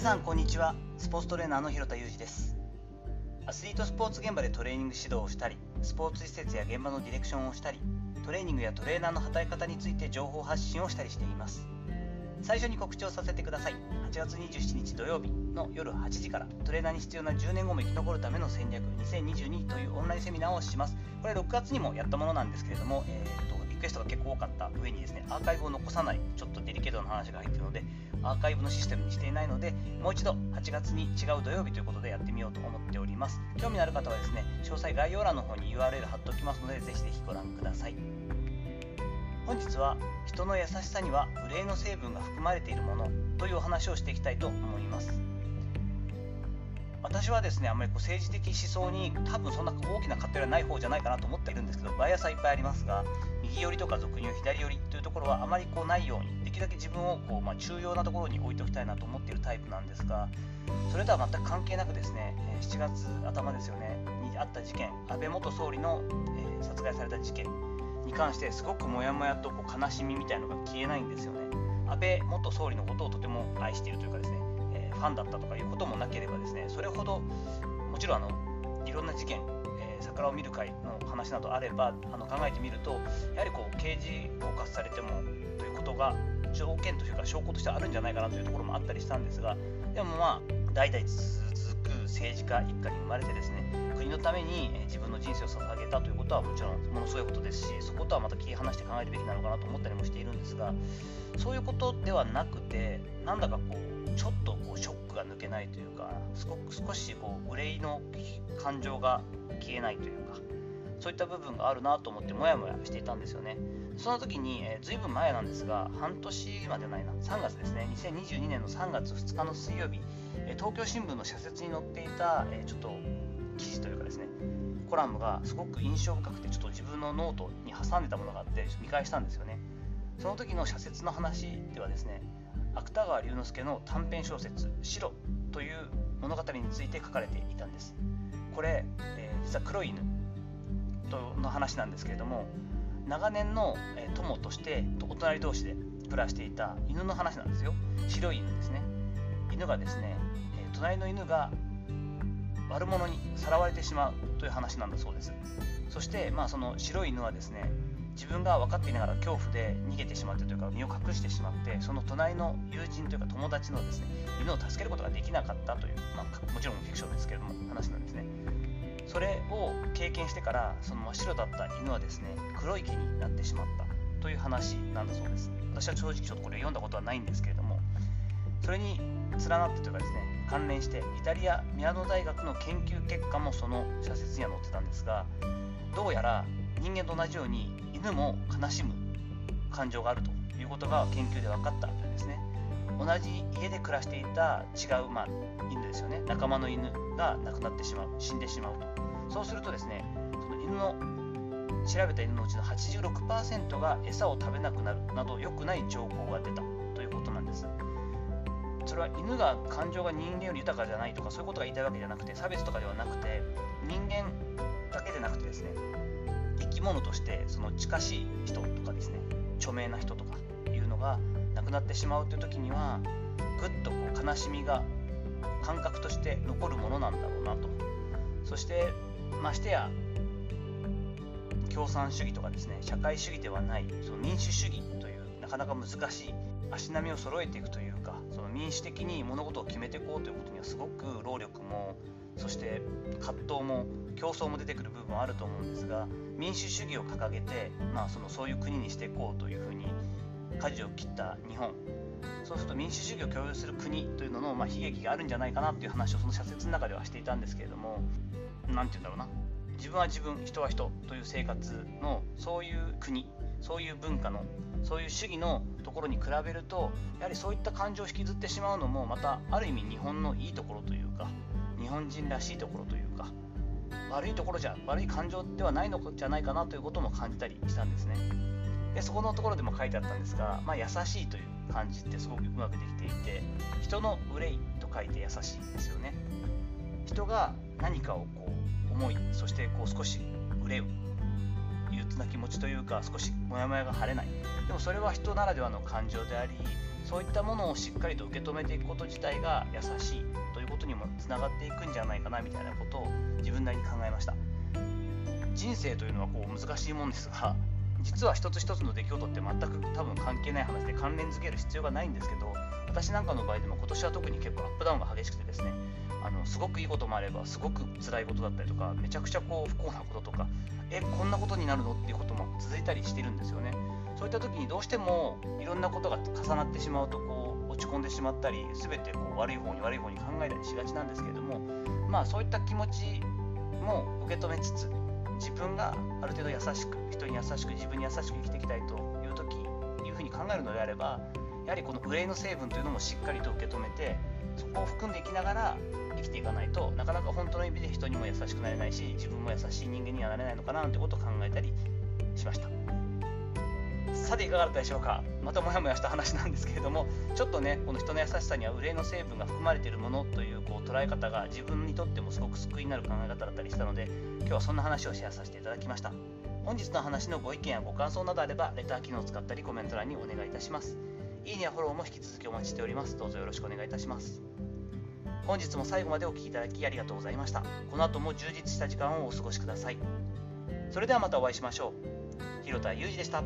さんこんにちは。スポーツトレーナーの広田裕二です。アスリートスポーツ現場でトレーニング指導をしたりスポーツ施設や現場のディレクションをしたりトレーニングやトレーナーの働き方について情報発信をしたりしています。最初に告知をさせてください。8月27日土曜日の夜8時からトレーナーに必要な10年後も生き残るための戦略2022というオンラインセミナーをします。これ6月にもやったものなんですけれども、えーと、クエストが結構多かった上にですねアーカイブを残さないちょっとデリケートな話が入っているのでアーカイブのシステムにしていないのでもう一度8月に違う土曜日ということでやってみようと思っております。興味のある方はですね詳細概要欄の方に URL 貼っておきますのでぜひぜひご覧ください。本日は人の優しさには憂いの成分が含まれているものというお話をしていきたいと思います。私はですねあんまりこう政治的思想に多分そんな大きな偏りはない方じゃないかなと思っているんですけどバイアスはいっぱいありますが右寄りとか俗入左寄りというところはあまりこうないようにできるだけ自分をこう、まあ、重要なところに置いておきたいなと思っているタイプなんですがそれとは全く関係なくですね7月頭ですよねにあった事件安倍元総理の、えー、殺害された事件に関してすごくモヤモヤとこう悲しみみたいのが消えないんですよね。安倍元総理のことをとても愛しているというかですね、ファンだったとかいうこともなければですねそれほどもちろんあのいろんな事件、えー、桜を見る会の話などあればあの考えてみるとやはりこう刑事告発されてもということが条件というか証拠としてあるんじゃないかなというところもあったりしたんですがでもまあ代々続く政治家一家に生まれてですね国のために自分の人生を捧げたということはもちろんものすごいことですしそことはまた切り離して考えるべきなのかなと思ったりもしているんですがそういうことではなくてなんだかこうちょっとこうショックが抜けないというかすごく少しこう憂いの感情が消えないというかそういった部分があるなと思ってモヤモヤしていたんですよね。その時に、えー、ずいぶん前なんですが半年までないな3月ですね。2022年の3月2日の水曜日、えー、東京新聞の社説に載っていた、えー、ちょっと記事というかですねコラムがすごく印象深くてちょっと自分のノートに挟んでたものがあって見返したんですよね。その時の社説の話ではですね芥川龍之介の短編小説「白」という物語について書かれていたんです。これ、えー、実は黒い犬との話なんですけれども長年の、え、友としてお隣同士で暮らしていた犬の話なんですよ。白い犬ですね。犬がですね、え、隣の犬が悪者にさらわれてしまうという話なんだそうです。そして、まあ、その白い犬はですね自分が分かっていながら恐怖で逃げてしまってというか身を隠してしまってその隣の友人というか友達のですね犬を助けることができなかったという、まあ、もちろんフィクションですけれども話なんですね。それを経験してからその真っ白だった犬はですね黒い毛になってしまったという話なんだそうです。私は正直ちょっとこれ読んだことはないんですけれどもそれに連なってというかですね関連してイタリアミラノ大学の研究結果もその社説には載ってたんですがどうやら人間と同じように犬も悲しむ感情があるということが研究で分かったというですね。同じ家で暮らしていた違う、まあ、犬ですよね。仲間の犬が亡くなってしまう死んでしまうと。そうするとですねその犬の調べた犬のうちの86%が餌を食べなくなるなど良くない兆候が出たということなんです。それは犬が感情が人間より豊かじゃないとかそういうことが言いたいわけじゃなくて差別とかではなくて人間だけでなくてですね生き物としてその近しい人とかですね著名な人とかいうのが亡くなってしまうという時にはぐっとこう悲しみが感覚として残るものなんだろうなと。そしてましてや共産主義とかですね社会主義ではないその民主主義というなかなか難しい足並みを揃えていくという民主的に物事を決めていこうということにはすごく労力もそして葛藤も競争も出てくる部分はあると思うんですが民主主義を掲げて、まあ、そのそういう国にしていこうというふうに舵を切った日本。そうすると民主主義を共有する国というのの、まあ、悲劇があるんじゃないかなという話をその社説の中ではしていたんですけれども何て言うんだろうな。自分は自分人は人という生活のそういう国そういう文化のそういう主義のところに比べるとやはりそういった感情を引きずってしまうのもまたある意味日本のいいところというか日本人らしいところというか悪いところじゃ悪い感情ではないのじゃないかなということも感じたりしたんですね。でそこのところでも書いてあったんですが、まあ、優しいという感じってすごくうまくできていて人の憂いと書いて優しいですよね。人が何かをこう思いそしてこう少し憂う。な気持ちというか少しモヤモヤが晴れない。でもそれは人ならではの感情でありそういったものをしっかりと受け止めていくこと自体が優しいということにもつながっていくんじゃないかなみたいなことを自分なりに考えました。人生というのはこう難しいもんですが実は一つ一つの出来事って全く多分関係ない話で関連づける必要がないんですけど私なんかの場合でも今年は特に結構アップダウンが激しくてですねあのすごくいいこともあればすごく辛いことだったりとかめちゃくちゃこう不幸なこととかえこんなことになるのっていうことも続いたりしてるんですよね。そういった時にどうしてもいろんなことが重なってしまうとこう落ち込んでしまったり全てこう悪い方に悪い方に考えたりしがちなんですけれどもまあそういった気持ちも受け止めつつ自分がある程度優しく人に優しく自分に優しく生きていきたいという時いうふうに考えるのであればやはりこの憂いの成分というのもしっかりと受け止めてそこを含んでいきながら生きていかないとなかなか本当の意味で人にも優しくなれないし自分も優しい人間にはなれないのかななんてことを考えたりしました。さていかがだったでしょうか？またモヤモヤした話なんですけれどもちょっとねこの人の優しさには憂いの成分が含まれているものというこう捉え方が自分にとってもすごく救いになる考え方だったりしたので今日はそんな話をシェアさせていただきました。本日の話のご意見やご感想などあればレター機能を使ったりコメント欄にお願いいたします。いいねやフォローも引き続きお待ちしております。どうぞよろしくお願いいたします。本日も最後までお聴きいただきありがとうございました。この後も充実した時間をお過ごしください。それではまたお会いしましょう。広田裕二でした。